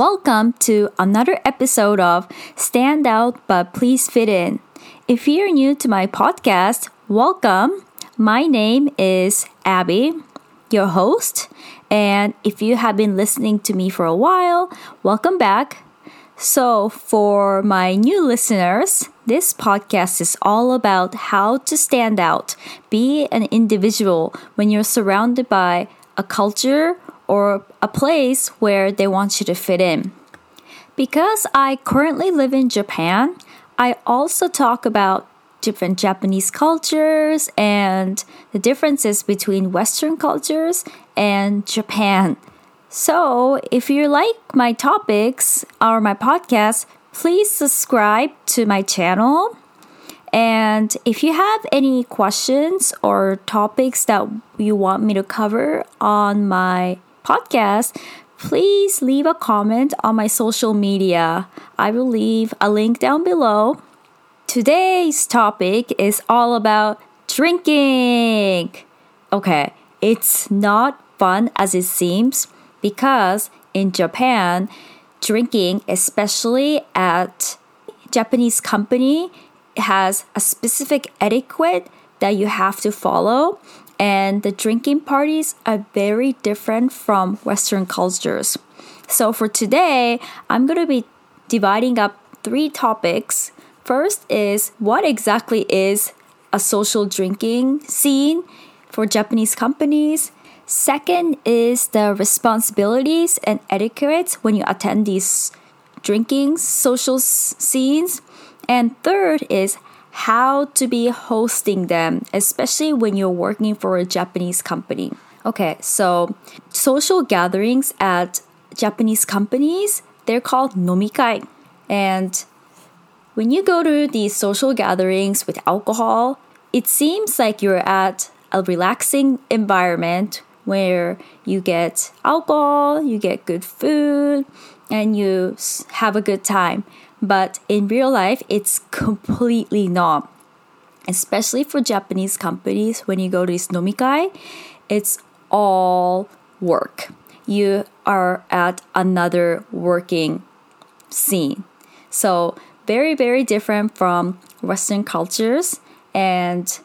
Welcome to another episode of Stand Out But Please Fit In. If you're new to my podcast, welcome. My name is Abby, your host. And if you have been listening to me for a while, welcome back. So, for my new listeners, this podcast is all about how to stand out, be an individual when you're surrounded by a culture or a place where they want you to fit in. Because I currently live in Japan, I also talk about different Japanese cultures and the differences between Western cultures and Japan. So, if you like my topics or my podcast, please subscribe to my channel. And if you have any questions or topics that you want me to cover on my podcast, please leave a comment on my social media. I will leave a link down below. Today's topic is all about drinking. Okay, it's not fun as it seems because in Japan, drinking, especially at Japanese company, has a specific etiquette that you have to follow and the drinking parties are very different from Western cultures. So for today, I'm going to be dividing up three topics. First is what exactly is a social drinking scene for Japanese companies. Second is the responsibilities and etiquette when you attend these drinking social scenes. And third is how to be hosting them, especially when you're working for a Japanese company. Okay, so social gatherings at Japanese companies, they're called nomikai. And when you go to these social gatherings with alcohol, it seems like you're at a relaxing environment where you get alcohol, you get good food, and you have a good time. But in real life, it's completely not. Especially for Japanese companies, when you go to this nomikai, it's all work. You are at another working scene. So, very, very different from Western cultures. And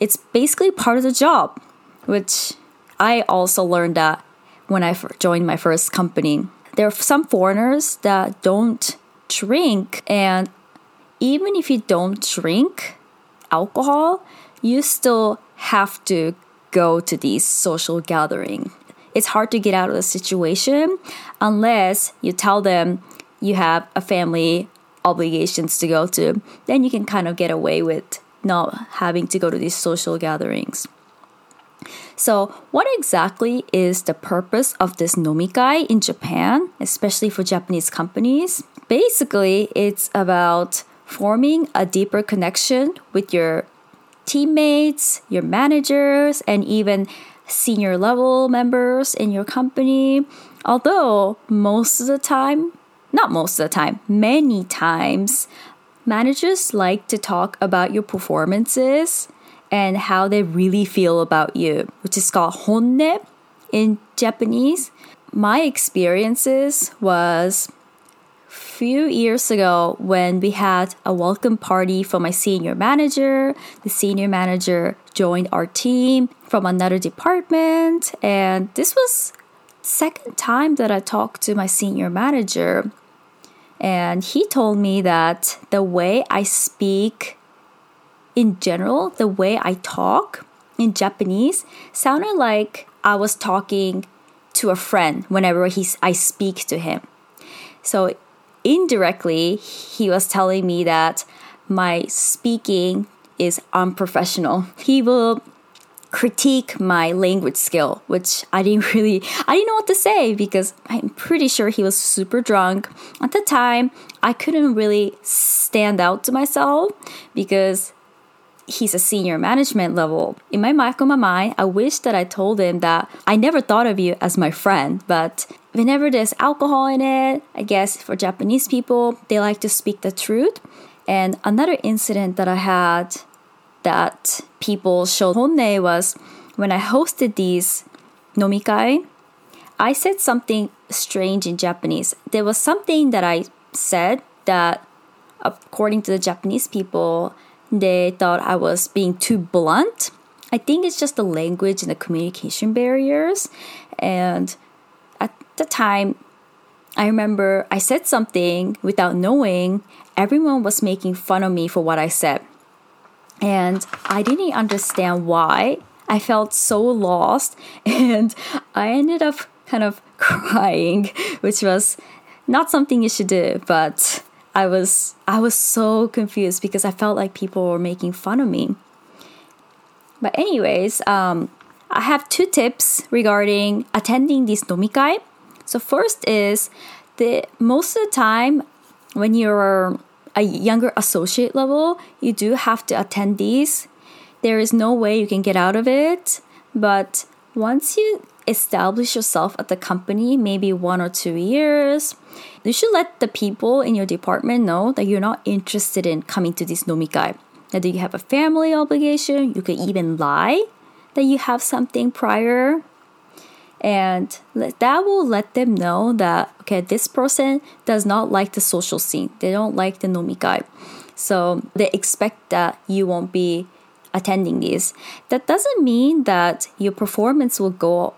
it's basically part of the job, which I also learned that when I joined my first company. There are some foreigners that don't drink. And even if you don't drink alcohol, you still have to go to these social gathering. It's hard to get out of the situation unless you tell them you have a family obligations to go to. Then you can kind of get away with not having to go to these social gatherings. So, what exactly is the purpose of this nomikai in Japan, especially for Japanese companies? Basically, it's about forming a deeper connection with your teammates, your managers, and even senior level members in your company. Although most of the time, not most of the time, many times, managers like to talk about your performances and how they really feel about you, which is called honne in Japanese. My experiences was few years ago when we had a welcome party for my senior manager. The senior manager joined our team from another department and this was second time that I talked to my senior manager and he told me that the way I speak in general, the way I talk in Japanese sounded like I was talking to a friend whenever he's, I speak to him. So indirectly, he was telling me that my speaking is unprofessional. He will critique my language skill, which I didn't really I didn't know what to say because I'm pretty sure he was super drunk. At the time, I couldn't really stand out to myself because he's a senior management level. In my back of my mind, I wish that I told him that I never thought of you as my friend, but whenever there's alcohol in it, I guess for Japanese people, they like to speak the truth. And another incident that I had that people showed honne was when I hosted these nomikai, I said something strange in Japanese. There was something that I said that, according to the Japanese people, they thought I was being too blunt. I think it's just the language and the communication barriers. And at the time, I remember I said something without knowing. Everyone was making fun of me for what I said. And I didn't understand why. I felt so lost and I ended up kind of crying, which was not something you should do, but I was I was so confused because I felt like people were making fun of me. But anyways, um, I have two tips regarding attending this nomikai. So first is the most of the time when you're a younger associate level, you do have to attend these. There is no way you can get out of it. But once you establish yourself at the company, maybe one or two years, you should let the people in your department know that you're not interested in coming to this nomikai. That you have a family obligation, you could even lie that you have something prior. And that will let them know that okay this person does not like the social scene. They don't like the nomikai so they expect that you won't be attending these. That doesn't mean that your performance will go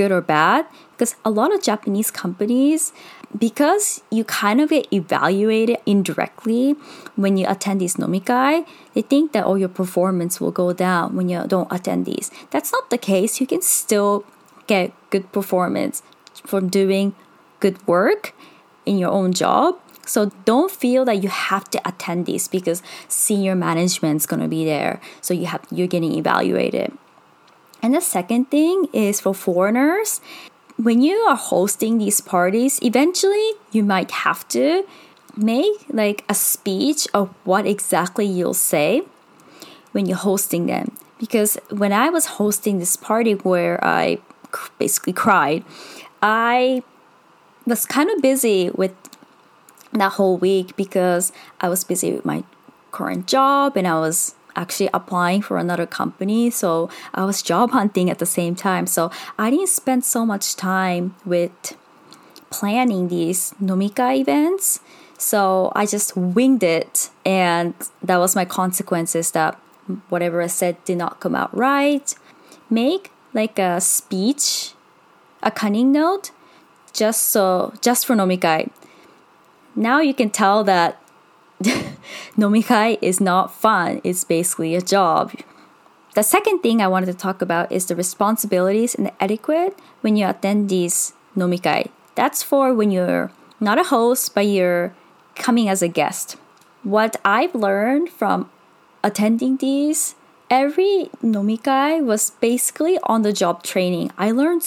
good or bad because a lot of japanese companies because you kind of get evaluated indirectly when you attend these nomikai, they think that all oh, your performance will go down when you don't attend these. That's not the case. You can still get good performance from doing good work in your own job. So don't feel that you have to attend these because senior management's gonna be there. So you have you're getting evaluated. And the second thing is for foreigners, when you are hosting these parties, eventually you might have to make like a speech of what exactly you'll say when you're hosting them. Because when I was hosting this party where I basically cried. I was kind of busy with that whole week because I was busy with my current job and I was actually applying for another company. So I was job hunting at the same time. So I didn't spend so much time with planning these nomikai events. So I just winged it. And that was my consequences that whatever I said did not come out right. Make like a speech, a cunning note, just so just for nomikai. Now you can tell that nomikai is not fun. It's basically a job. The second thing I wanted to talk about is the responsibilities and the etiquette when you attend these nomikai. That's for when you're not a host, but you're coming as a guest. What I've learned from attending these every nomikai was basically on the job training. I learned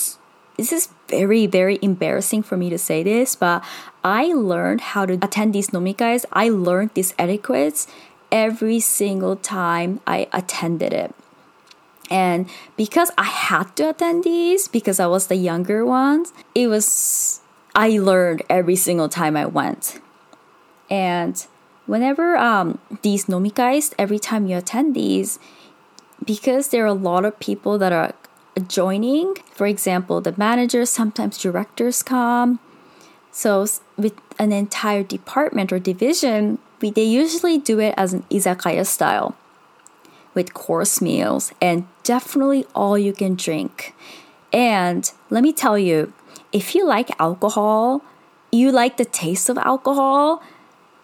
this is very very embarrassing for me to say this, but I learned how to attend these nomikais. I learned these etiquettes every single time I attended it. And because I had to attend these because I was the younger ones, it was I learned every single time I went. And whenever um, these nomikais, every time you attend these, because there are a lot of people that are joining, for example, the managers, sometimes directors come. So, with an entire department or division, we, they usually do it as an izakaya style with course meals and definitely all you can drink. And let me tell you, if you like alcohol, you like the taste of alcohol,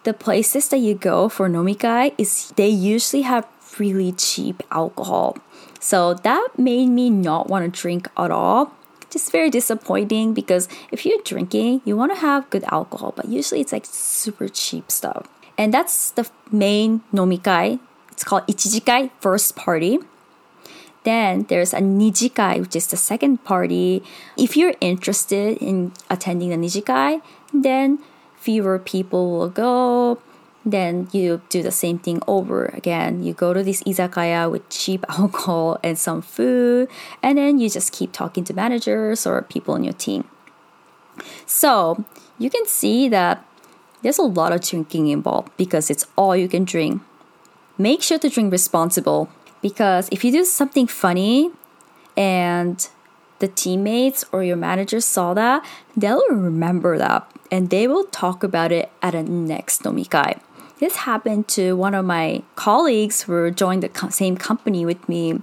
the places that you go for nomikai is they usually have really cheap alcohol. So that made me not want to drink at all. Just very disappointing because if you're drinking, you want to have good alcohol, but usually it's like super cheap stuff. And that's the main nomikai. It's called ichijikai, first party. Then there's a nijikai, which is the second party. If you're interested in attending the nijikai, then fewer people will go then you do the same thing over again. You go to this izakaya with cheap alcohol and some food, and then you just keep talking to managers or people in your team. So you can see that there's a lot of drinking involved because it's all you can drink. Make sure to drink responsible because if you do something funny and the teammates or your manager saw that, they'll remember that and they will talk about it at a next nomikai. This happened to one of my colleagues who joined the same company with me.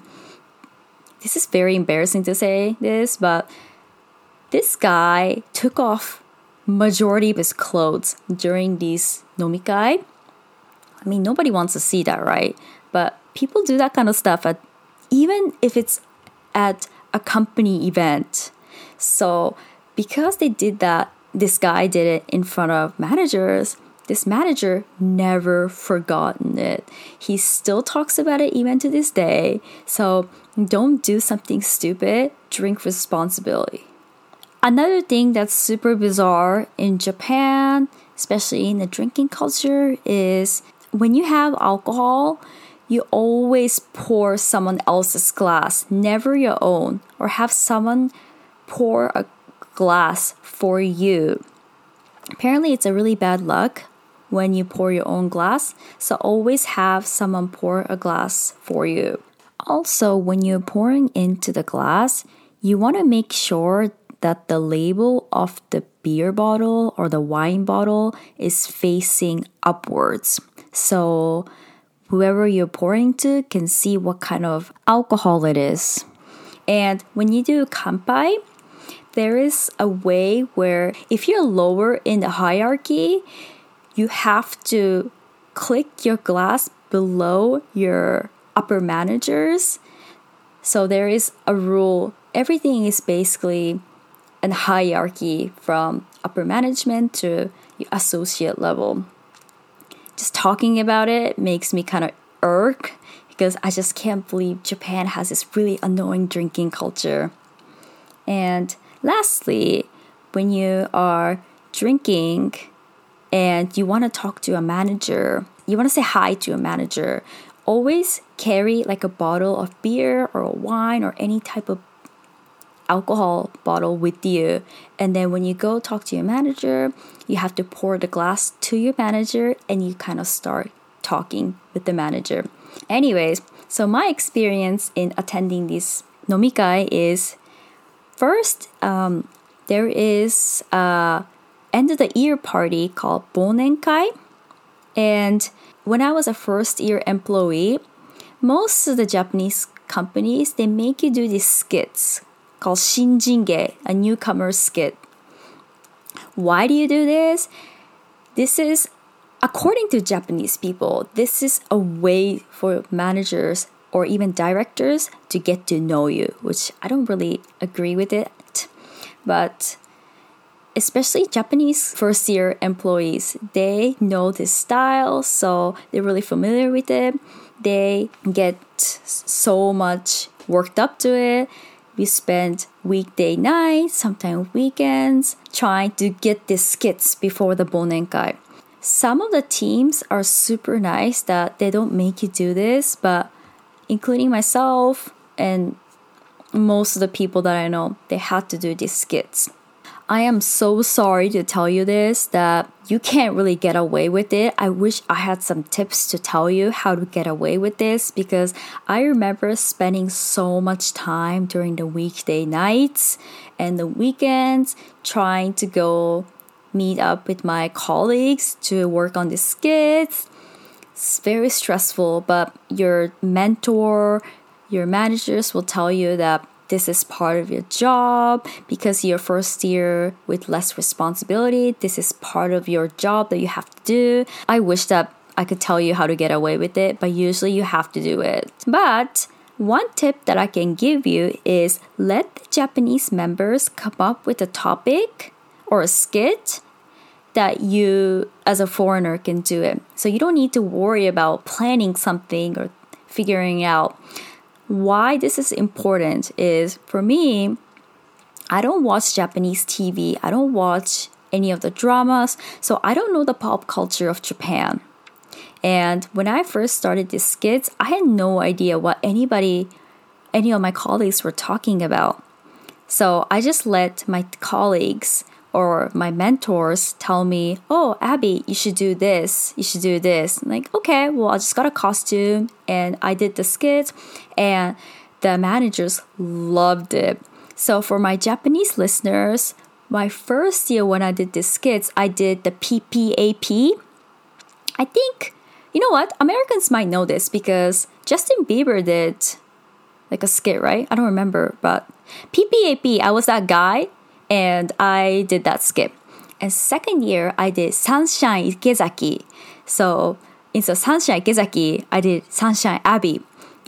This is very embarrassing to say this, but this guy took off majority of his clothes during these nomikai. I mean, nobody wants to see that, right? But people do that kind of stuff at even if it's at a company event. So, because they did that, this guy did it in front of managers. This manager never forgotten it. He still talks about it even to this day. So, don't do something stupid, drink responsibility. Another thing that's super bizarre in Japan, especially in the drinking culture, is when you have alcohol, you always pour someone else's glass, never your own, or have someone pour a glass for you. Apparently, it's a really bad luck when you pour your own glass, so always have someone pour a glass for you. Also, when you're pouring into the glass, you want to make sure that the label of the beer bottle or the wine bottle is facing upwards. So, whoever you're pouring to can see what kind of alcohol it is. And when you do kanpai, there is a way where if you're lower in the hierarchy, you have to click your glass below your upper managers. So there is a rule. Everything is basically a hierarchy from upper management to associate level just talking about it makes me kind of irk because I just can't believe Japan has this really annoying drinking culture. And lastly, when you are drinking and you want to talk to a manager, you want to say hi to a manager, always carry like a bottle of beer or wine or any type of alcohol bottle with you. And then when you go talk to your manager, you have to pour the glass to your manager and you kind of start talking with the manager. Anyways, so my experience in attending this nomikai is first, um, there is a end of the year party called Bonenkai. And when I was a first year employee, most of the Japanese companies they make you do these skits called Shinjinge, a newcomer skit. Why do you do this? This is, according to Japanese people, this is a way for managers or even directors to get to know you, which I don't really agree with it. But especially Japanese first year employees, they know this style, so they're really familiar with it. They get so much worked up to it we spend weekday nights, sometimes weekends, trying to get these skits before the Bonenkai. Some of the teams are super nice that they don't make you do this, but including myself and most of the people that I know, they had to do these skits. I am so sorry to tell you this that you can't really get away with it. I wish I had some tips to tell you how to get away with this because I remember spending so much time during the weekday nights and the weekends trying to go meet up with my colleagues to work on the skits. It's very stressful, but your mentor, your managers will tell you that this is part of your job because your first year with less responsibility. This is part of your job that you have to do. I wish that I could tell you how to get away with it, but usually you have to do it. But one tip that I can give you is let the Japanese members come up with a topic or a skit that you as a foreigner can do it. So you don't need to worry about planning something or figuring out why this is important is for me, I don't watch Japanese TV, I don't watch any of the dramas, so I don't know the pop culture of Japan. And when I first started these skits, I had no idea what anybody, any of my colleagues were talking about. So I just let my colleagues or my mentors tell me, oh, Abby, you should do this, you should do this. I'm like, okay, well, I just got a costume and I did the skit, and the managers loved it. So for my Japanese listeners, my first year when I did the skits, I did the PPAP. I think, you know what? Americans might know this because Justin Bieber did like a skit, right? I don't remember, but PPAP, I was that guy and I did that skit. And second year, I did Sunshine Ikezaki. So instead of Sunshine Ikezaki, I did Sunshine Abby.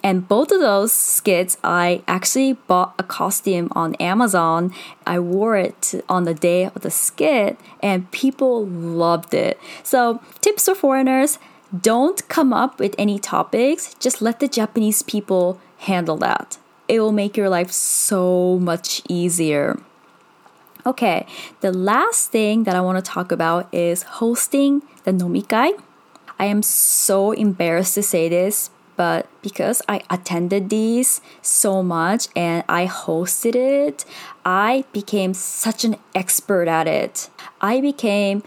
And both of those skits, I actually bought a costume on Amazon. I wore it on the day of the skit, and people loved it. So, tips for foreigners don't come up with any topics, just let the Japanese people handle that. It will make your life so much easier. Okay, the last thing that I want to talk about is hosting the nomikai. I am so embarrassed to say this, but because I attended these so much and I hosted it, I became such an expert at it. I became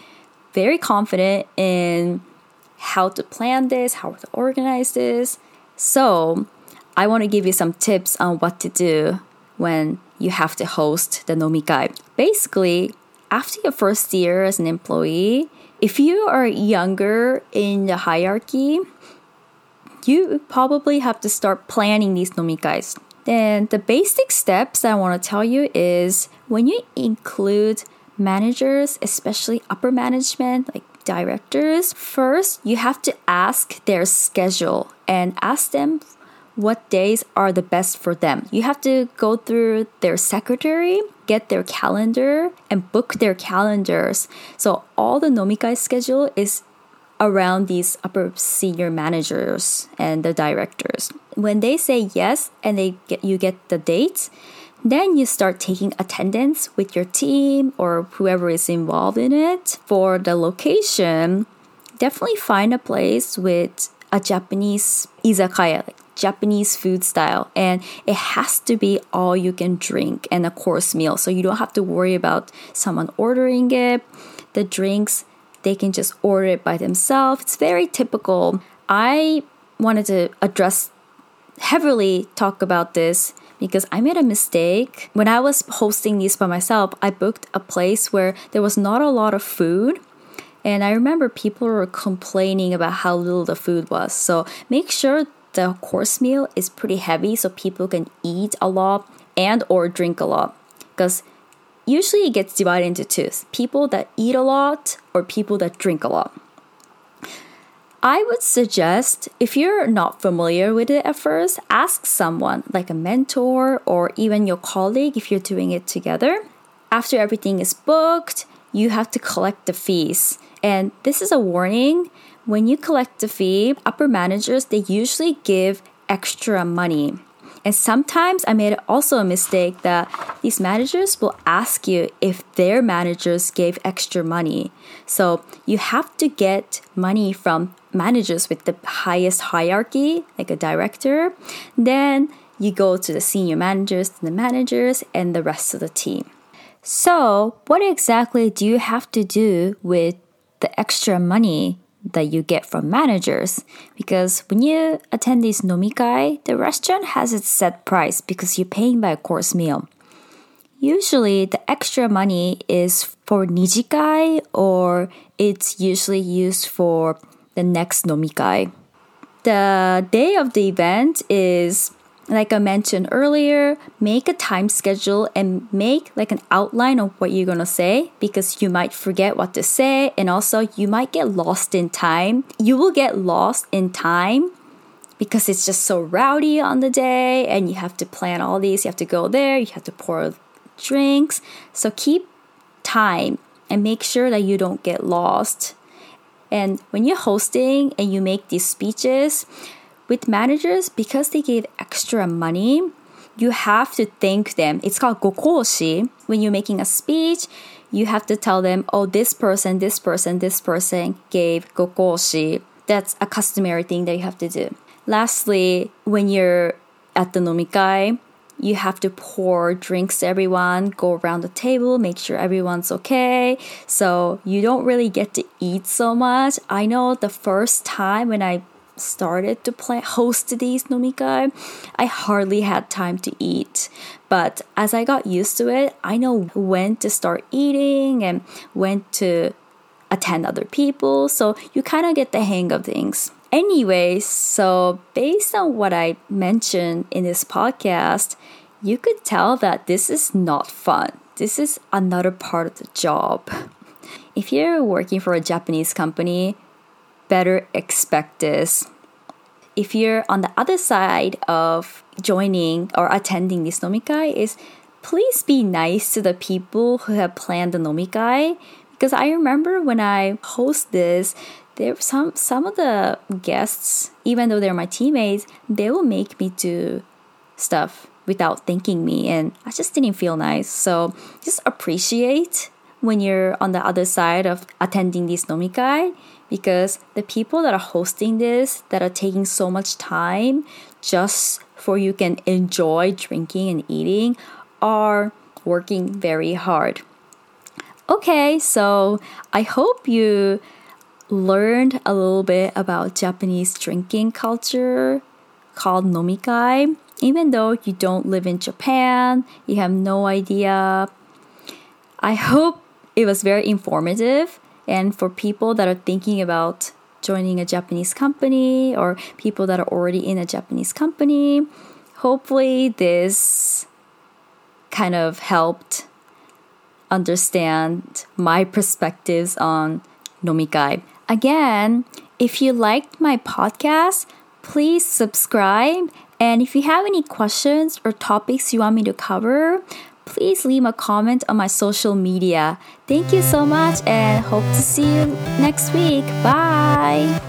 very confident in how to plan this, how to organize this. So, I want to give you some tips on what to do when you have to host the nomikai. Basically, after your first year as an employee, if you are younger in the hierarchy, you probably have to start planning these nomikais. Then the basic steps I want to tell you is when you include managers, especially upper management, like directors, first you have to ask their schedule and ask them what days are the best for them. You have to go through their secretary, get their calendar, and book their calendars. So all the nomikai schedule is around these upper senior managers and the directors. When they say yes and they get you get the dates, then you start taking attendance with your team or whoever is involved in it. For the location, definitely find a place with a Japanese izakaya, like Japanese food style, and it has to be all you can drink and a course meal. So you don't have to worry about someone ordering it. The drinks, they can just order it by themselves. It's very typical. I wanted to address heavily talk about this because I made a mistake. When I was hosting these by myself, I booked a place where there was not a lot of food. And I remember people were complaining about how little the food was. So make sure the course meal is pretty heavy so people can eat a lot and or drink a lot. Because usually it gets divided into two people that eat a lot or people that drink a lot. I would suggest if you're not familiar with it at first ask someone like a mentor or even your colleague if you're doing it together. After everything is booked you have to collect the fees. And this is a warning when you collect the fee, upper managers, they usually give extra money. And sometimes I made also a mistake that these managers will ask you if their managers gave extra money. So you have to get money from managers with the highest hierarchy, like a director. Then you go to the senior managers, the managers, and the rest of the team. So, what exactly do you have to do with the extra money that you get from managers because when you attend this nomikai, the restaurant has its set price because you're paying by a course meal. Usually, the extra money is for nijikai or it's usually used for the next nomikai. The day of the event is like I mentioned earlier, make a time schedule and make like an outline of what you're gonna say because you might forget what to say and also you might get lost in time. You will get lost in time because it's just so rowdy on the day and you have to plan all these, you have to go there, you have to pour drinks. So keep time and make sure that you don't get lost. And when you're hosting and you make these speeches, with managers, because they gave extra money, you have to thank them. It's called gokoshi. When you're making a speech, you have to tell them, oh, this person, this person, this person gave gokoshi. That's a customary thing that you have to do. Lastly, when you're at the nomikai, you have to pour drinks to everyone, go around the table, make sure everyone's okay. So you don't really get to eat so much. I know the first time when I started to plan host these nomikai, I hardly had time to eat. But as I got used to it, I know when to start eating and when to attend other people. So you kind of get the hang of things. Anyway, so based on what I mentioned in this podcast, you could tell that this is not fun. This is another part of the job. If you're working for a Japanese company, better expect this. If you're on the other side of joining or attending this nomikai, is please be nice to the people who have planned the nomikai because I remember when I host this, there some some of the guests, even though they're my teammates, they will make me do stuff without thanking me and I just didn't feel nice. So just appreciate when you're on the other side of attending this nomikai because the people that are hosting this that are taking so much time just for you can enjoy drinking and eating are working very hard. Okay, so I hope you learned a little bit about Japanese drinking culture called nomikai. Even though you don't live in Japan, you have no idea. I hope it was very informative and for people that are thinking about joining a Japanese company or people that are already in a Japanese company, hopefully this kind of helped understand my perspectives on nomikai. Again, if you liked my podcast, please subscribe. And if you have any questions or topics you want me to cover, please leave a comment on my social media. Thank you so much and hope to see you next week. Bye.